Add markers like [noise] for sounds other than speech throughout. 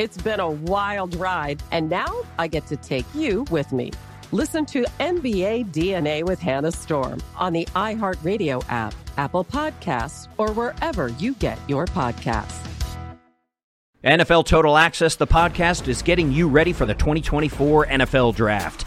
It's been a wild ride, and now I get to take you with me. Listen to NBA DNA with Hannah Storm on the iHeartRadio app, Apple Podcasts, or wherever you get your podcasts. NFL Total Access, the podcast, is getting you ready for the 2024 NFL Draft.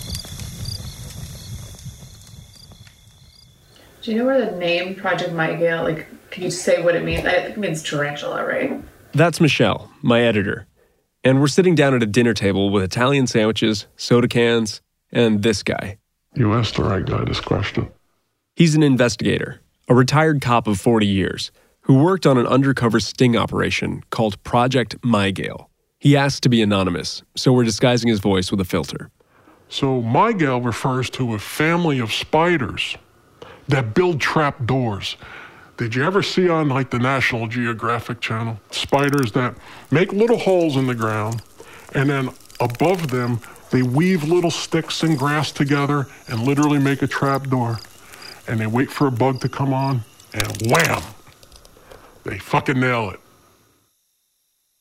Do you know where the name Project Mygale, like, can you say what it means? I think it means tarantula, right? That's Michelle, my editor. And we're sitting down at a dinner table with Italian sandwiches, soda cans, and this guy. You asked the right guy this question. He's an investigator, a retired cop of 40 years, who worked on an undercover sting operation called Project Mygale. He asked to be anonymous, so we're disguising his voice with a filter. So, Mygale refers to a family of spiders that build trap doors. Did you ever see on like the National Geographic channel spiders that make little holes in the ground and then above them they weave little sticks and grass together and literally make a trap door and they wait for a bug to come on and wham they fucking nail it.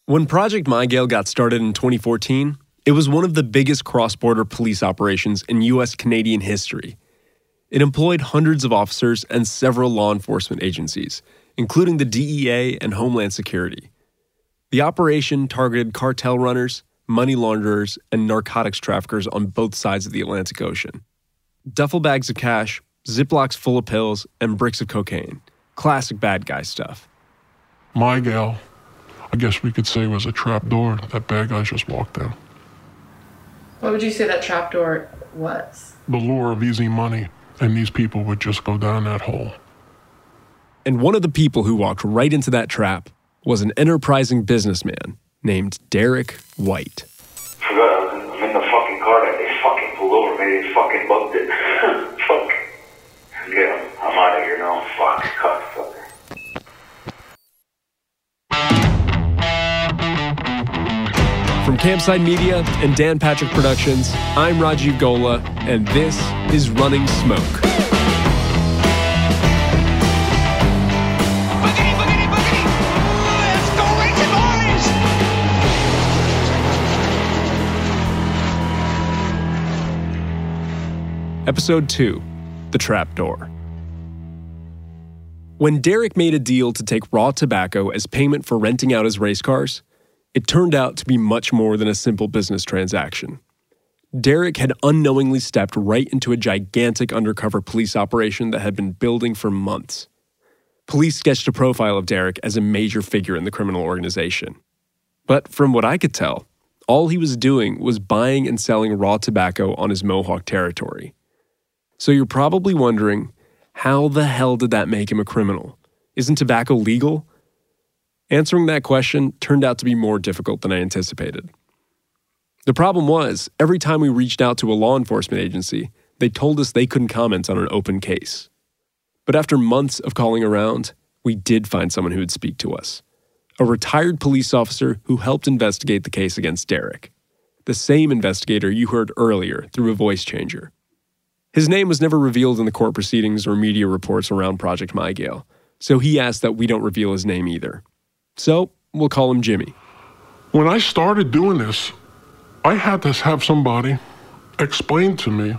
When Project Mygale got started in 2014, it was one of the biggest cross border police operations in U.S. Canadian history. It employed hundreds of officers and several law enforcement agencies, including the DEA and Homeland Security. The operation targeted cartel runners, money launderers, and narcotics traffickers on both sides of the Atlantic Ocean. Duffel bags of cash, Ziplocs full of pills, and bricks of cocaine. Classic bad guy stuff. Mygale, I guess we could say, was a trap door that bad guys just walked down. What would you say that trapdoor was? The lure of easy money, and these people would just go down that hole. And one of the people who walked right into that trap was an enterprising businessman named Derek White. Forgot I was in, I'm in the fucking car that they fucking pulled over me. They fucking bugged it. [laughs] Fuck. Yeah, I'm out of here now. Fuck. Cocksucker. From Campside Media and Dan Patrick Productions, I'm Rajiv Golla, and this is Running Smoke. Episode 2 The Trapdoor. When Derek made a deal to take raw tobacco as payment for renting out his race cars, it turned out to be much more than a simple business transaction. Derek had unknowingly stepped right into a gigantic undercover police operation that had been building for months. Police sketched a profile of Derek as a major figure in the criminal organization. But from what I could tell, all he was doing was buying and selling raw tobacco on his Mohawk territory. So you're probably wondering, how the hell did that make him a criminal? Isn't tobacco legal? Answering that question turned out to be more difficult than I anticipated. The problem was, every time we reached out to a law enforcement agency, they told us they couldn't comment on an open case. But after months of calling around, we did find someone who would speak to us a retired police officer who helped investigate the case against Derek, the same investigator you heard earlier through a voice changer. His name was never revealed in the court proceedings or media reports around Project Mygale, so he asked that we don't reveal his name either. So we'll call him Jimmy. When I started doing this, I had to have somebody explain to me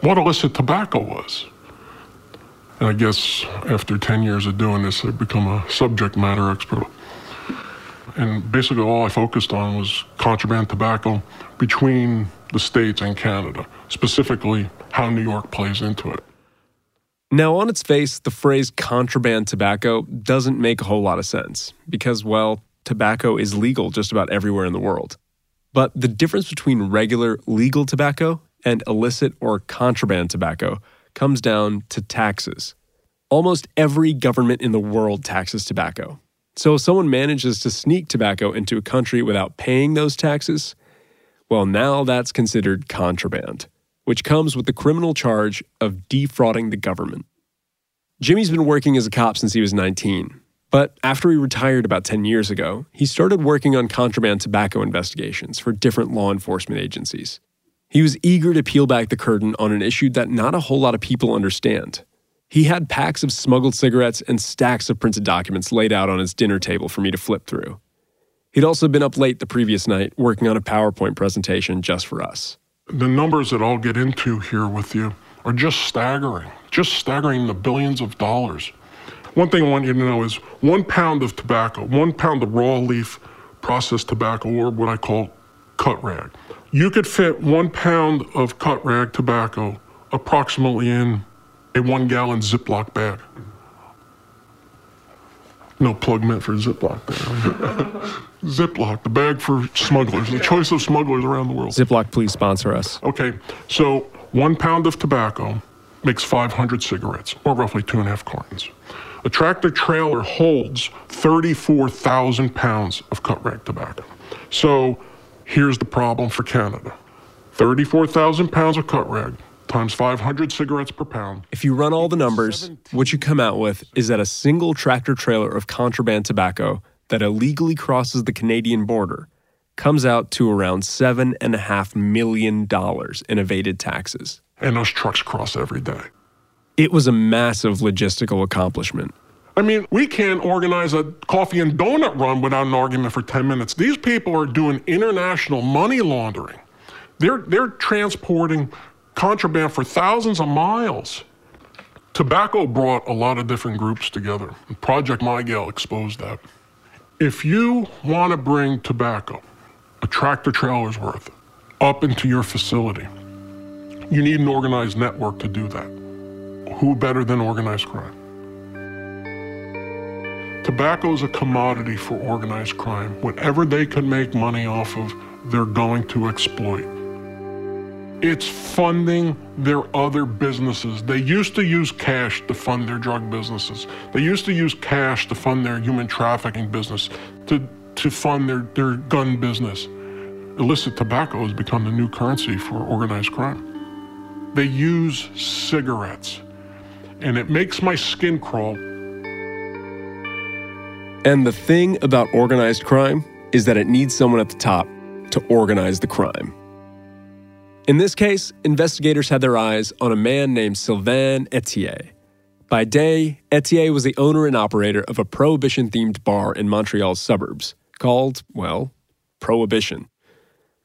what illicit tobacco was. And I guess after 10 years of doing this, I've become a subject matter expert. And basically, all I focused on was contraband tobacco between the States and Canada, specifically how New York plays into it. Now, on its face, the phrase contraband tobacco doesn't make a whole lot of sense because, well, tobacco is legal just about everywhere in the world. But the difference between regular legal tobacco and illicit or contraband tobacco comes down to taxes. Almost every government in the world taxes tobacco. So if someone manages to sneak tobacco into a country without paying those taxes, well, now that's considered contraband, which comes with the criminal charge of defrauding the government. Jimmy's been working as a cop since he was 19, but after he retired about 10 years ago, he started working on contraband tobacco investigations for different law enforcement agencies. He was eager to peel back the curtain on an issue that not a whole lot of people understand. He had packs of smuggled cigarettes and stacks of printed documents laid out on his dinner table for me to flip through. He'd also been up late the previous night working on a PowerPoint presentation just for us. The numbers that I'll get into here with you are just staggering, just staggering the billions of dollars. One thing I want you to know is one pound of tobacco, one pound of raw leaf processed tobacco, or what I call cut rag, you could fit one pound of cut rag tobacco approximately in a one gallon Ziploc bag. No plug meant for Ziploc there. [laughs] Ziploc, the bag for smugglers, the choice of smugglers around the world. Ziploc, please sponsor us. Okay, so one pound of tobacco makes 500 cigarettes, or roughly two and a half cartons. A tractor trailer holds 34,000 pounds of cut rag tobacco. So Here's the problem for Canada 34,000 pounds of cut rag times 500 cigarettes per pound. If you run all the numbers, what you come out with is that a single tractor trailer of contraband tobacco that illegally crosses the Canadian border comes out to around $7.5 million in evaded taxes. And those trucks cross every day. It was a massive logistical accomplishment. I mean, we can't organize a coffee and donut run without an argument for 10 minutes. These people are doing international money laundering. They're, they're transporting contraband for thousands of miles. Tobacco brought a lot of different groups together. Project Mygale exposed that. If you want to bring tobacco, a tractor trailer's worth, up into your facility, you need an organized network to do that. Who better than organized crime? Tobacco is a commodity for organized crime. Whatever they can make money off of, they're going to exploit. It's funding their other businesses. They used to use cash to fund their drug businesses. They used to use cash to fund their human trafficking business, to, to fund their, their gun business. Illicit tobacco has become the new currency for organized crime. They use cigarettes, and it makes my skin crawl and the thing about organized crime is that it needs someone at the top to organize the crime. In this case, investigators had their eyes on a man named Sylvain Etier. By day, Etier was the owner and operator of a prohibition themed bar in Montreal's suburbs called, well, Prohibition.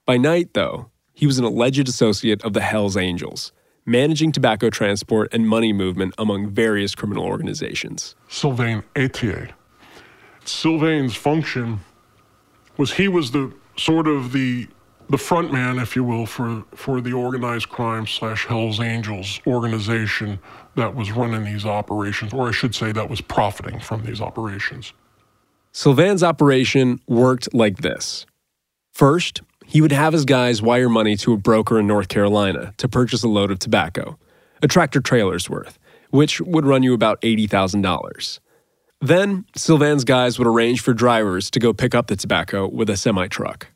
By night, though, he was an alleged associate of the Hells Angels, managing tobacco transport and money movement among various criminal organizations. Sylvain Etier Sylvain's function was he was the sort of the the front man, if you will, for, for the organized crime slash Hells Angels organization that was running these operations, or I should say that was profiting from these operations. Sylvain's operation worked like this. First, he would have his guys wire money to a broker in North Carolina to purchase a load of tobacco, a tractor trailer's worth, which would run you about $80,000. Then, Sylvain's guys would arrange for drivers to go pick up the tobacco with a semi truck.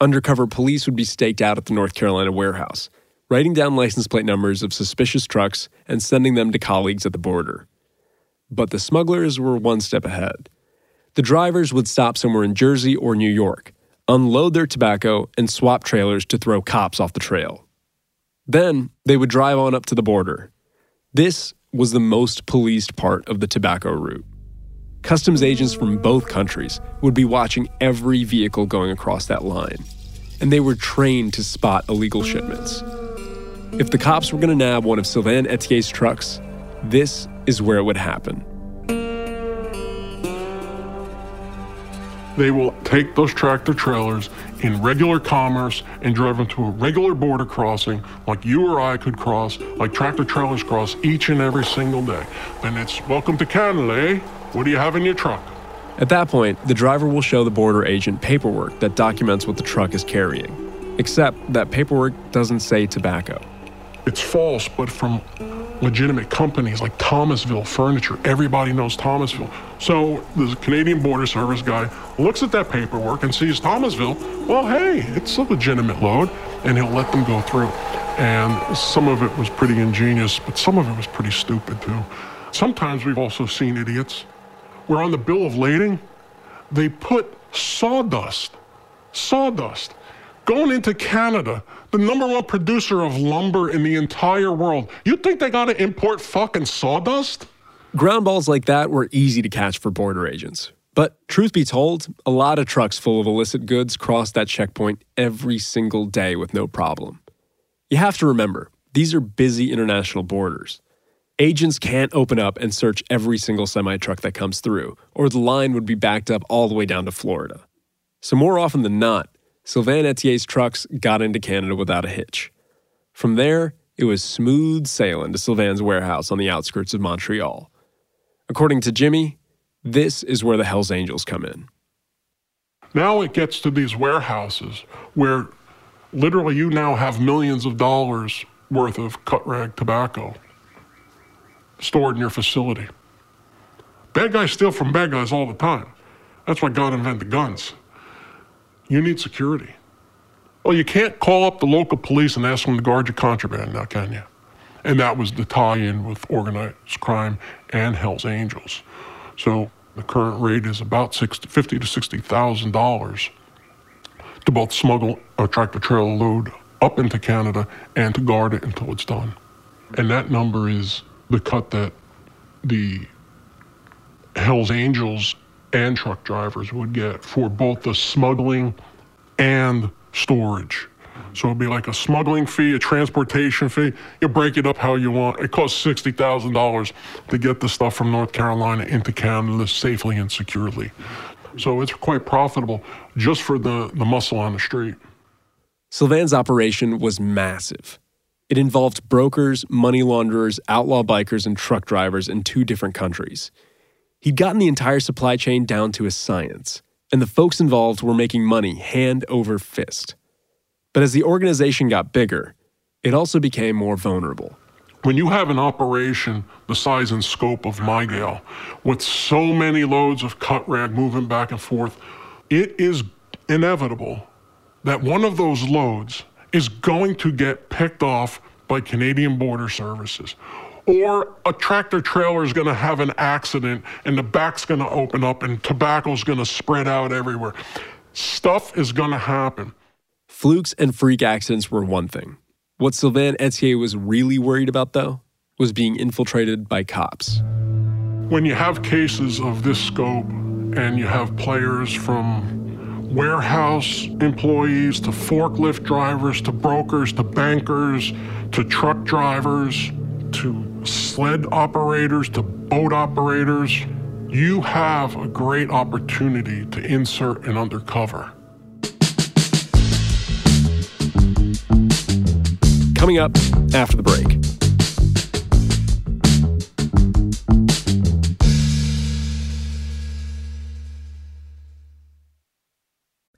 Undercover police would be staked out at the North Carolina warehouse, writing down license plate numbers of suspicious trucks and sending them to colleagues at the border. But the smugglers were one step ahead. The drivers would stop somewhere in Jersey or New York, unload their tobacco, and swap trailers to throw cops off the trail. Then they would drive on up to the border. This was the most policed part of the tobacco route. Customs agents from both countries would be watching every vehicle going across that line, and they were trained to spot illegal shipments. If the cops were going to nab one of Sylvain Etier's trucks, this is where it would happen. They will take those tractor trailers in regular commerce and drive them to a regular border crossing like you or I could cross, like tractor trailers cross each and every single day. And it's welcome to Canada, eh? What do you have in your truck? At that point, the driver will show the border agent paperwork that documents what the truck is carrying. Except that paperwork doesn't say tobacco. It's false, but from legitimate companies like Thomasville Furniture. Everybody knows Thomasville. So the Canadian Border Service guy looks at that paperwork and sees Thomasville. Well, hey, it's a legitimate load, and he'll let them go through. And some of it was pretty ingenious, but some of it was pretty stupid too. Sometimes we've also seen idiots where on the bill of lading, they put sawdust, sawdust, going into Canada, the number one producer of lumber in the entire world. You think they got to import fucking sawdust? Ground balls like that were easy to catch for border agents. But truth be told, a lot of trucks full of illicit goods cross that checkpoint every single day with no problem. You have to remember, these are busy international borders. Agents can't open up and search every single semi truck that comes through, or the line would be backed up all the way down to Florida. So, more often than not, Sylvain Etier's trucks got into Canada without a hitch. From there, it was smooth sailing to Sylvain's warehouse on the outskirts of Montreal. According to Jimmy, this is where the Hells Angels come in. Now it gets to these warehouses where literally you now have millions of dollars worth of cut rag tobacco stored in your facility. Bad guys steal from bad guys all the time. That's why God invented guns. You need security. Well, you can't call up the local police and ask them to guard your contraband now, can you? And that was the tie-in with organized crime and Hell's Angels. So the current rate is about 60, fifty to sixty thousand dollars to both smuggle a tractor trailer load up into Canada and to guard it until it's done. And that number is the cut that the Hells Angels and truck drivers would get for both the smuggling and storage. So it'd be like a smuggling fee, a transportation fee. You break it up how you want. It costs sixty thousand dollars to get the stuff from North Carolina into Canada safely and securely. So it's quite profitable just for the, the muscle on the street. Sylvain's operation was massive. It involved brokers, money launderers, outlaw bikers, and truck drivers in two different countries. He'd gotten the entire supply chain down to a science, and the folks involved were making money hand over fist. But as the organization got bigger, it also became more vulnerable. When you have an operation the size and scope of Mygale, with so many loads of cut rag moving back and forth, it is inevitable that one of those loads is going to get picked off by Canadian Border Services. Or a tractor trailer is going to have an accident and the back's going to open up and tobacco's going to spread out everywhere. Stuff is going to happen. Flukes and freak accidents were one thing. What Sylvain Etier was really worried about, though, was being infiltrated by cops. When you have cases of this scope and you have players from warehouse employees to forklift drivers to brokers to bankers to truck drivers to sled operators to boat operators, you have a great opportunity to insert an undercover. Coming up after the break.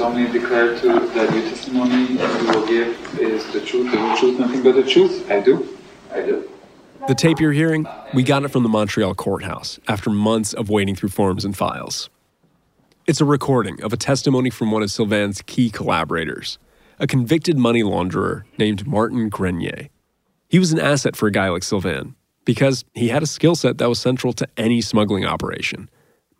Solemnly declare to that your testimony you will give is the truth, the whole truth, nothing but the truth. I do. I do. The tape you're hearing, we got it from the Montreal courthouse after months of wading through forms and files. It's a recording of a testimony from one of Sylvain's key collaborators, a convicted money launderer named Martin Grenier. He was an asset for a guy like Sylvain because he had a skill set that was central to any smuggling operation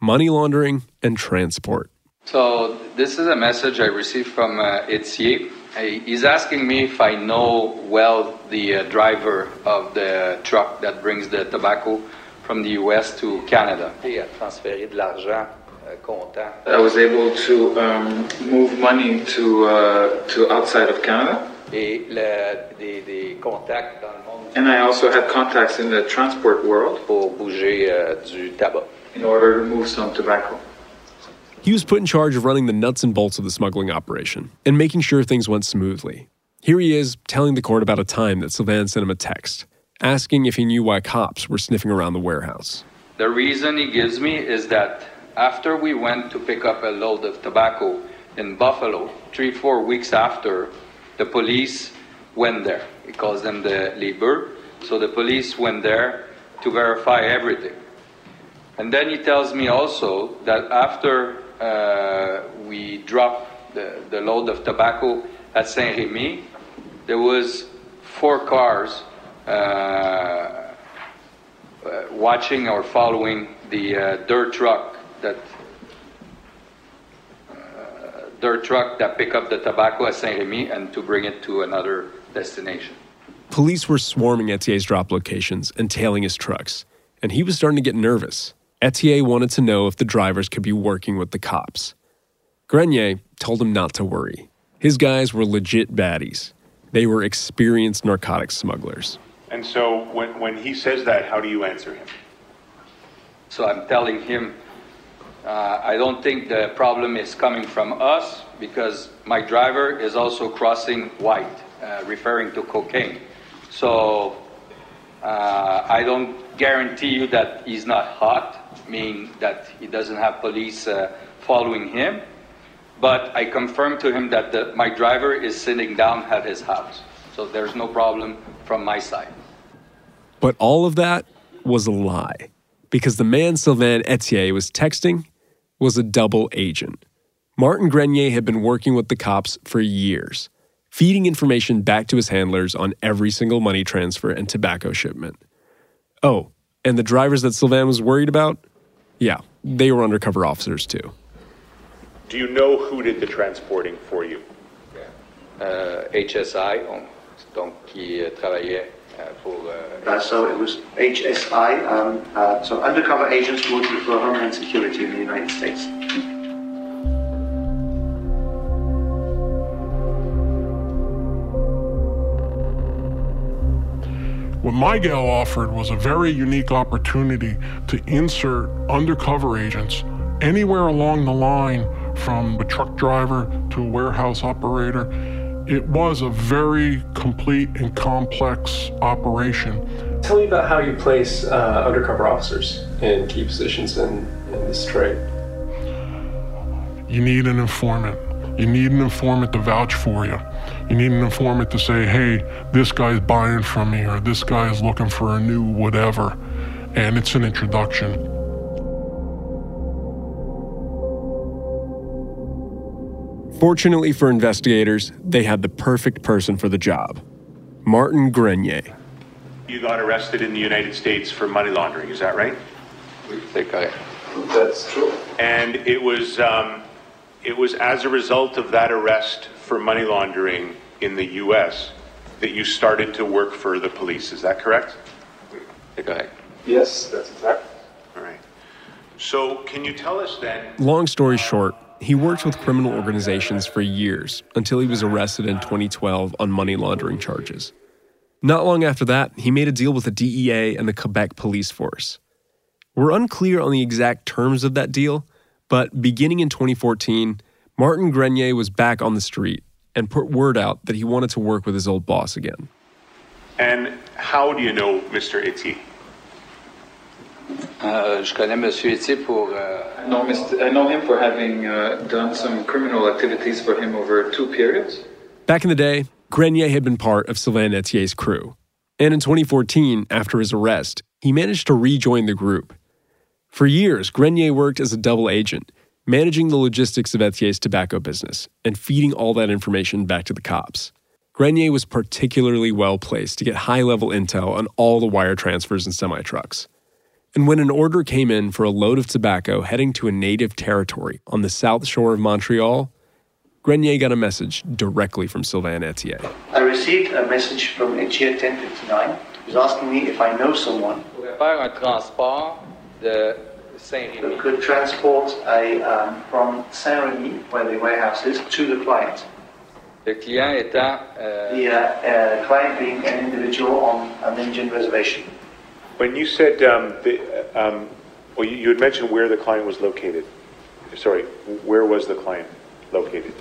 money laundering and transport. So this is a message I received from uh, Etier. Uh, He's asking me if I know well the uh, driver of the truck that brings the tobacco from the US to Canada. Et à transférer de l'argent euh, comptant. I was able to um, move money to uh, to outside of Canada, Et le- des, des contacts dans le monde and I also had contacts in the transport world pour bouger euh, du tabac. in order to move some tobacco. He was put in charge of running the nuts and bolts of the smuggling operation and making sure things went smoothly. Here he is telling the court about a time that Sylvain sent him a text, asking if he knew why cops were sniffing around the warehouse. The reason he gives me is that after we went to pick up a load of tobacco in Buffalo, three, four weeks after, the police went there. He calls them the Liber. So the police went there to verify everything. And then he tells me also that after we dropped the, the load of tobacco at Saint Remy, there was four cars uh, uh, watching or following the uh, dirt truck that uh, dirt truck that pick up the tobacco at Saint Remy and to bring it to another destination. Police were swarming Etier's drop locations and tailing his trucks, and he was starting to get nervous. Etier wanted to know if the drivers could be working with the cops. Grenier told him not to worry. His guys were legit baddies. They were experienced narcotics smugglers. And so when, when he says that, how do you answer him? So I'm telling him, uh, I don't think the problem is coming from us because my driver is also crossing white, uh, referring to cocaine. So uh, I don't guarantee you that he's not hot, meaning that he doesn't have police uh, following him. But I confirmed to him that the, my driver is sitting down at his house. So there's no problem from my side. But all of that was a lie, because the man Sylvain Etier was texting was a double agent. Martin Grenier had been working with the cops for years, feeding information back to his handlers on every single money transfer and tobacco shipment. Oh, and the drivers that Sylvain was worried about? Yeah, they were undercover officers too. Do you know who did the transporting for you? Euh, HSI, on- donc qui euh, travaillait euh, pour. euh, Uh, so it was HSI, um, uh, so undercover agents working for Homeland Security in the United States. What Mygale offered was a very unique opportunity to insert undercover agents anywhere along the line from a truck driver to a warehouse operator. It was a very complete and complex operation. Tell me about how you place uh, undercover officers in key positions in, in this trade. You need an informant. You need an informant to vouch for you. You need an informant to say, hey, this guy's buying from me, or this guy is looking for a new whatever. And it's an introduction. Fortunately for investigators, they had the perfect person for the job Martin Grenier. You got arrested in the United States for money laundering, is that right? That's true. And it was, um, it was as a result of that arrest for money laundering in the U.S. that you started to work for the police, is that correct? Correct. Yes, that's exactly. All right. So, can you tell us then? Long story short, he worked with criminal organizations for years until he was arrested in 2012 on money laundering charges. Not long after that, he made a deal with the DEA and the Quebec police force. We're unclear on the exact terms of that deal, but beginning in 2014, Martin Grenier was back on the street and put word out that he wanted to work with his old boss again. And how do you know Mr. Etier? Euh, je connais Monsieur Etier pour. euh, I know, Mr. I know him for having uh, done some criminal activities for him over two periods. Back in the day, Grenier had been part of Sylvain Etier's crew. And in 2014, after his arrest, he managed to rejoin the group. For years, Grenier worked as a double agent, managing the logistics of Etier's tobacco business and feeding all that information back to the cops. Grenier was particularly well placed to get high level intel on all the wire transfers and semi trucks. And when an order came in for a load of tobacco heading to a native territory on the south shore of Montreal, Grenier got a message directly from Sylvain Etier. I received a message from Etier 1059. He was asking me if I know someone pourrait faire un transport de Saint-Rémy. who could transport a um, from Saint-Remy, where the warehouse is, to the client. Le client étant euh, The uh, uh, client being an individual on an Indian reservation. When you said, um, the, uh, um, well, you, you had mentioned where the client was located. Sorry, where was the client located?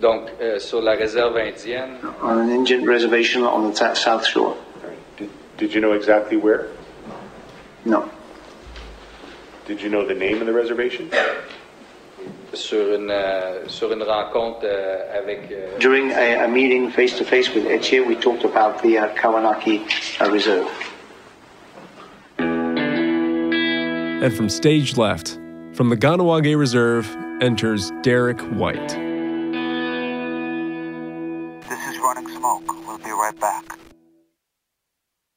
donc euh, sur la réserve indienne. On an Indian reservation on the South Shore. Did, did you know exactly where? No. Did you know the name of the reservation? Sur une, euh, sur une rencontre euh, avec. euh, During a, a meeting face to face with Etier, we talked about the uh, Kahnawake uh, Reserve. And from stage left, from the Kahnawake Reserve, enters Derek White. This is Running Smoke. We'll be right back.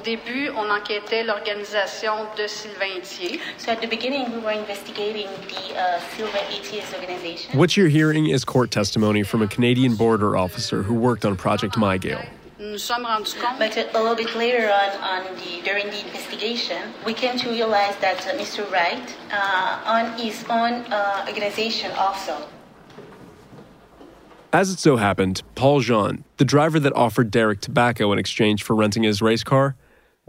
Au début, on enquêtait l'organisation de Sylvain Etier. So at the beginning, we were investigating the uh, Sylvain Etier's organization. What you're hearing is court testimony from a Canadian border officer who worked on Project MyGale. Nous nous sommes rendus compte But a little bit later on, on the, during the investigation, we came to realize that uh, Mr. Wright, uh, on his own uh, organization also. As it so happened, Paul Jean, the driver that offered Derek tobacco in exchange for renting his race car,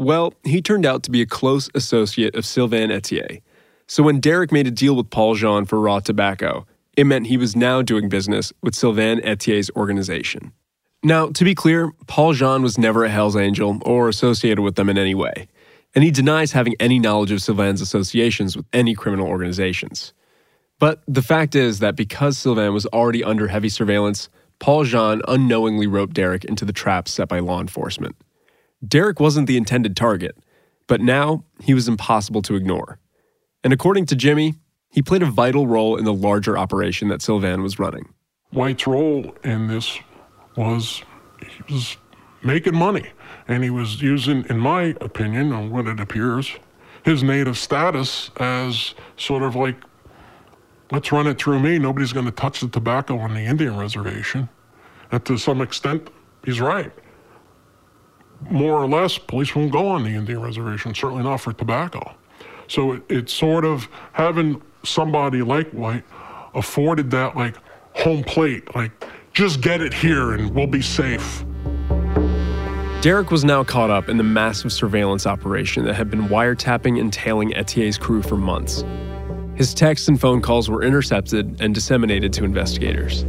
well, he turned out to be a close associate of Sylvain Etier. So when Derek made a deal with Paul Jean for raw tobacco, it meant he was now doing business with Sylvain Etier's organization. Now, to be clear, Paul Jean was never a Hells Angel or associated with them in any way, and he denies having any knowledge of Sylvain's associations with any criminal organizations. But the fact is that because Sylvain was already under heavy surveillance, Paul Jean unknowingly roped Derek into the trap set by law enforcement. Derek wasn't the intended target, but now he was impossible to ignore. And according to Jimmy, he played a vital role in the larger operation that Sylvain was running. White's role in this was he was making money, and he was using, in my opinion, on what it appears, his native status as sort of like, let's run it through me. Nobody's going to touch the tobacco on the Indian reservation. And to some extent, he's right. More or less, police won't go on the Indian reservation, certainly not for tobacco. So it, it's sort of having somebody like White afforded that like home plate, like just get it here and we'll be safe. Derek was now caught up in the massive surveillance operation that had been wiretapping and tailing Etier's crew for months. His texts and phone calls were intercepted and disseminated to investigators.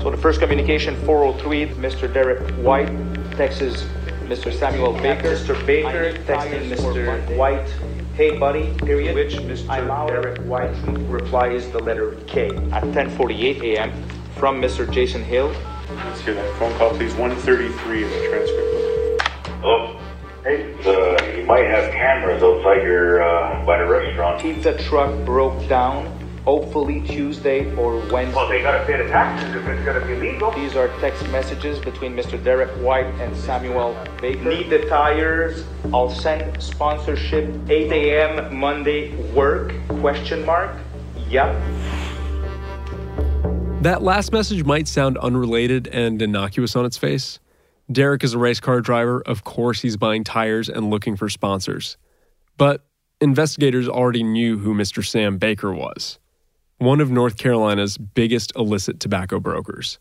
So the first communication, 403, Mr. Derek White texts Mr. Samuel Baker. Mr. Baker texting Mr. White, hey buddy, period. Which Mr. Derek White replies the letter K at 10:48 a.m. from Mr. Jason Hill. Let's hear that phone call, please. 133 in the transcript. Oh, hey, uh, you might have cameras outside your, uh, by the restaurant. If the truck broke down, hopefully Tuesday or Wednesday. Well, they gotta pay the taxes if it's gonna be legal. These are text messages between Mr. Derek White and Samuel Baker. Need the tires. I'll send sponsorship. 8 a.m. Monday. Work? Question mark. Yep. That last message might sound unrelated and innocuous on its face. Derek is a race car driver. Of course, he's buying tires and looking for sponsors. But investigators already knew who Mr. Sam Baker was one of North Carolina's biggest illicit tobacco brokers.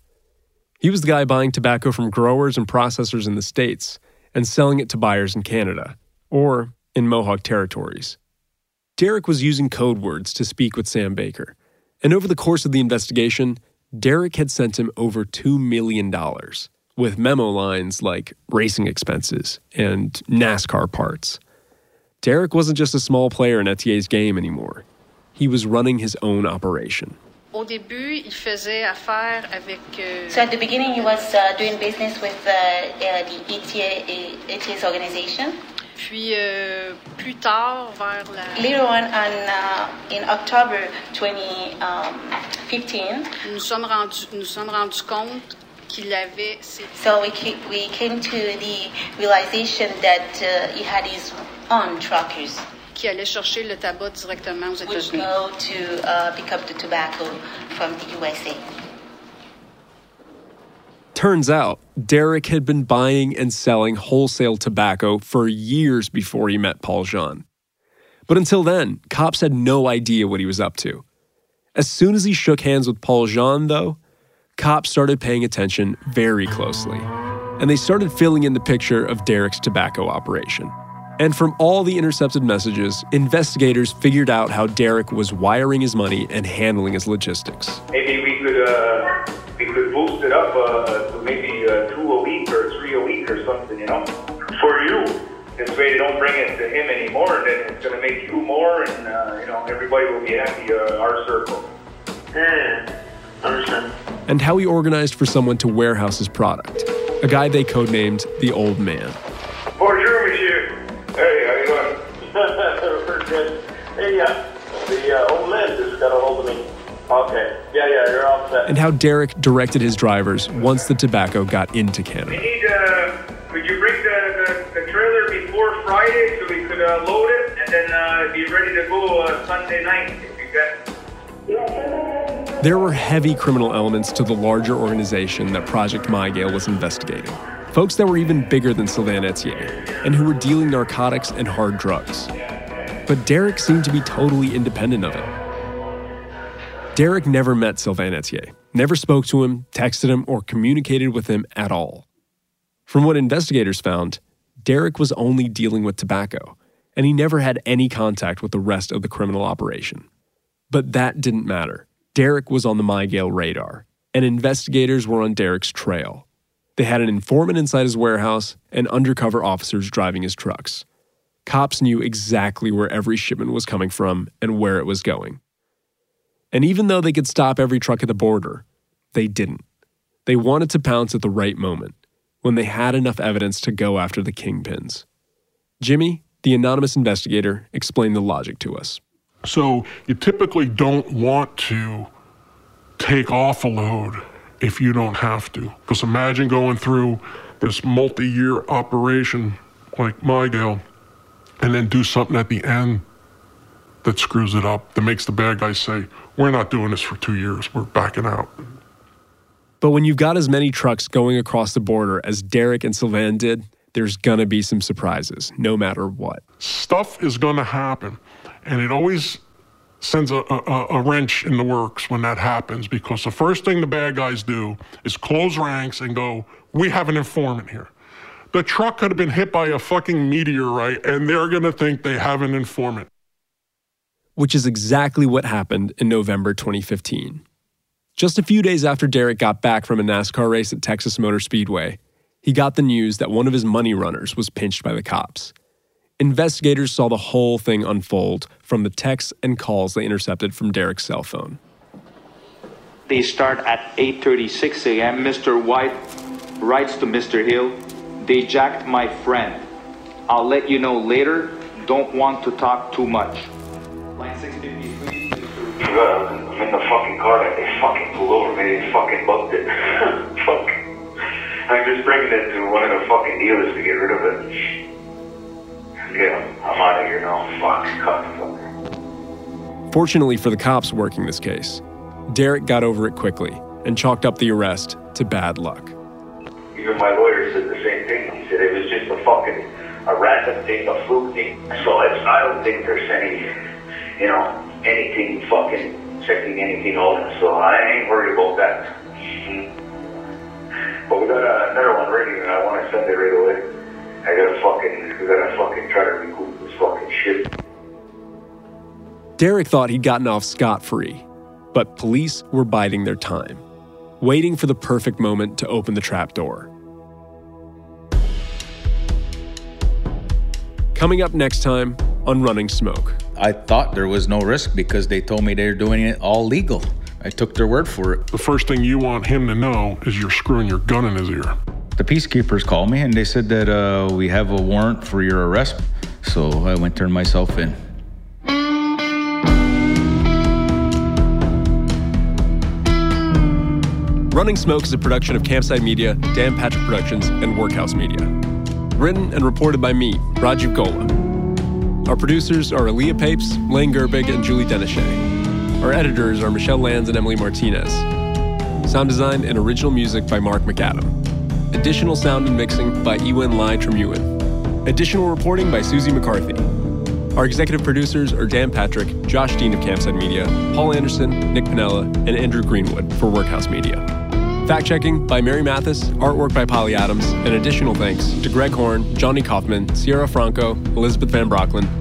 He was the guy buying tobacco from growers and processors in the States and selling it to buyers in Canada, or in Mohawk territories. Derek was using code words to speak with Sam Baker, and over the course of the investigation, Derek had sent him over $2 million with memo lines like racing expenses and NASCAR parts. Derek wasn't just a small player in Etier's game anymore. He was running his own operation. Au début, il faisait affaire avec. euh, So at the beginning, he was uh, doing business with uh, uh, the Etier, Etier's organization. Puis euh, plus tard, vers la. Later on, on uh, in October 2015, Nous sommes rendus, nous sommes rendus compte qu'il avait. ses- so we, ca- we came to the realization that uh, he had his own truckers, qui allait chercher le tabac directement aux États-Unis. to uh, pick up the tobacco from the USA. Turns out, Derek had been buying and selling wholesale tobacco for years before he met Paul Jean. But until then, cops had no idea what he was up to. As soon as he shook hands with Paul Jean, though, cops started paying attention very closely. And they started filling in the picture of Derek's tobacco operation. And from all the intercepted messages, investigators figured out how Derek was wiring his money and handling his logistics. Maybe we could, uh, we could boost it up, uh, to maybe, uh, two a week or three a week or something, you know? For you. This way they don't bring it to him anymore, and then it's gonna make you more and, uh, you know, everybody will be happy, uh, our circle. Yeah, understand. and how he organized for someone to warehouse his product, a guy they codenamed the Old Man. Yeah, yeah, you're all set. and how Derek directed his drivers once the tobacco got into Canada. We need, uh, could you bring the, the, the trailer before Friday so we could uh, load it and then uh, be ready to go uh, Sunday night if you get. There were heavy criminal elements to the larger organization that Project Mygale was investigating. Folks that were even bigger than Sylvain Etier, and who were dealing narcotics and hard drugs. But Derek seemed to be totally independent of it. Derek never met Sylvain Etier, never spoke to him, texted him, or communicated with him at all. From what investigators found, Derek was only dealing with tobacco, and he never had any contact with the rest of the criminal operation. But that didn't matter. Derek was on the Mygale radar, and investigators were on Derek's trail. They had an informant inside his warehouse and undercover officers driving his trucks. Cops knew exactly where every shipment was coming from and where it was going. And even though they could stop every truck at the border, they didn't. They wanted to pounce at the right moment, when they had enough evidence to go after the kingpins. Jimmy, the anonymous investigator, explained the logic to us. So you typically don't want to take off a load if you don't have to. Because imagine going through this multi year operation like Mygale and then do something at the end that screws it up, that makes the bad guys say, We're not doing this for two years, we're backing out. But when you've got as many trucks going across the border as Derek and Sylvain did, there's gonna be some surprises, no matter what. Stuff is going to happen. And it always sends a, a, a wrench in the works when that happens because the first thing the bad guys do is close ranks and go, We have an informant here. The truck could have been hit by a fucking meteorite and they're going to think they have an informant. Which is exactly what happened in November 2015. Just a few days after Derek got back from a NASCAR race at Texas Motor Speedway, he got the news that one of his money runners was pinched by the cops. Investigators saw the whole thing unfold from the texts and calls they intercepted from Derek's cell phone. They start at 8:36 a.m. Mr. White writes to Mr. Hill, "They jacked my friend. I'll let you know later. Don't want to talk too much." Line 653. Forgot, I'm in the fucking car that they fucking pulled over me. They fucking bumped it. [laughs] Fuck. I'm just bringing it to one of the fucking dealers to get rid of it. Yeah, I'm out of here now. Fuck. Cocksucker. Fortunately for the cops working this case, Derek got over it quickly and chalked up the arrest to bad luck. Even my lawyer said the same thing. He said it was just a fucking a random thing, a fluke thing. So it's, I don't think there's any, you know, anything fucking checking anything out. So I ain't worried about that. [laughs] But we got uh, another one ready, and I want to send it right away. I gotta fucking, we gotta fucking try to recoup this fucking shit. Derek thought he'd gotten off scot free, but police were biding their time, waiting for the perfect moment to open the trapdoor. Coming up next time on Running Smoke. I thought there was no risk because they told me they're doing it all legal. I took their word for it. The first thing you want him to know is you're screwing your gun in his ear. The peacekeepers called me and they said that uh, we have a warrant for your arrest. So I went and turned myself in. Running Smoke is a production of Campside Media, Dan Patrick Productions, and Workhouse Media. Written and reported by me, Rajiv Golla. Our producers are Aaliyah Papes, Lane Gerbig, and Julie Denachet. Our editors are Michelle Lands and Emily Martinez. Sound design and original music by Mark McAdam. Additional sound and mixing by Ewan Lai Tremewen. Additional reporting by Susie McCarthy. Our executive producers are Dan Patrick, Josh Dean of Campside Media, Paul Anderson, Nick Pinella, and Andrew Greenwood for Workhouse Media. Fact checking by Mary Mathis, artwork by Polly Adams, and additional thanks to Greg Horn, Johnny Kaufman, Sierra Franco, Elizabeth Van Brocklin,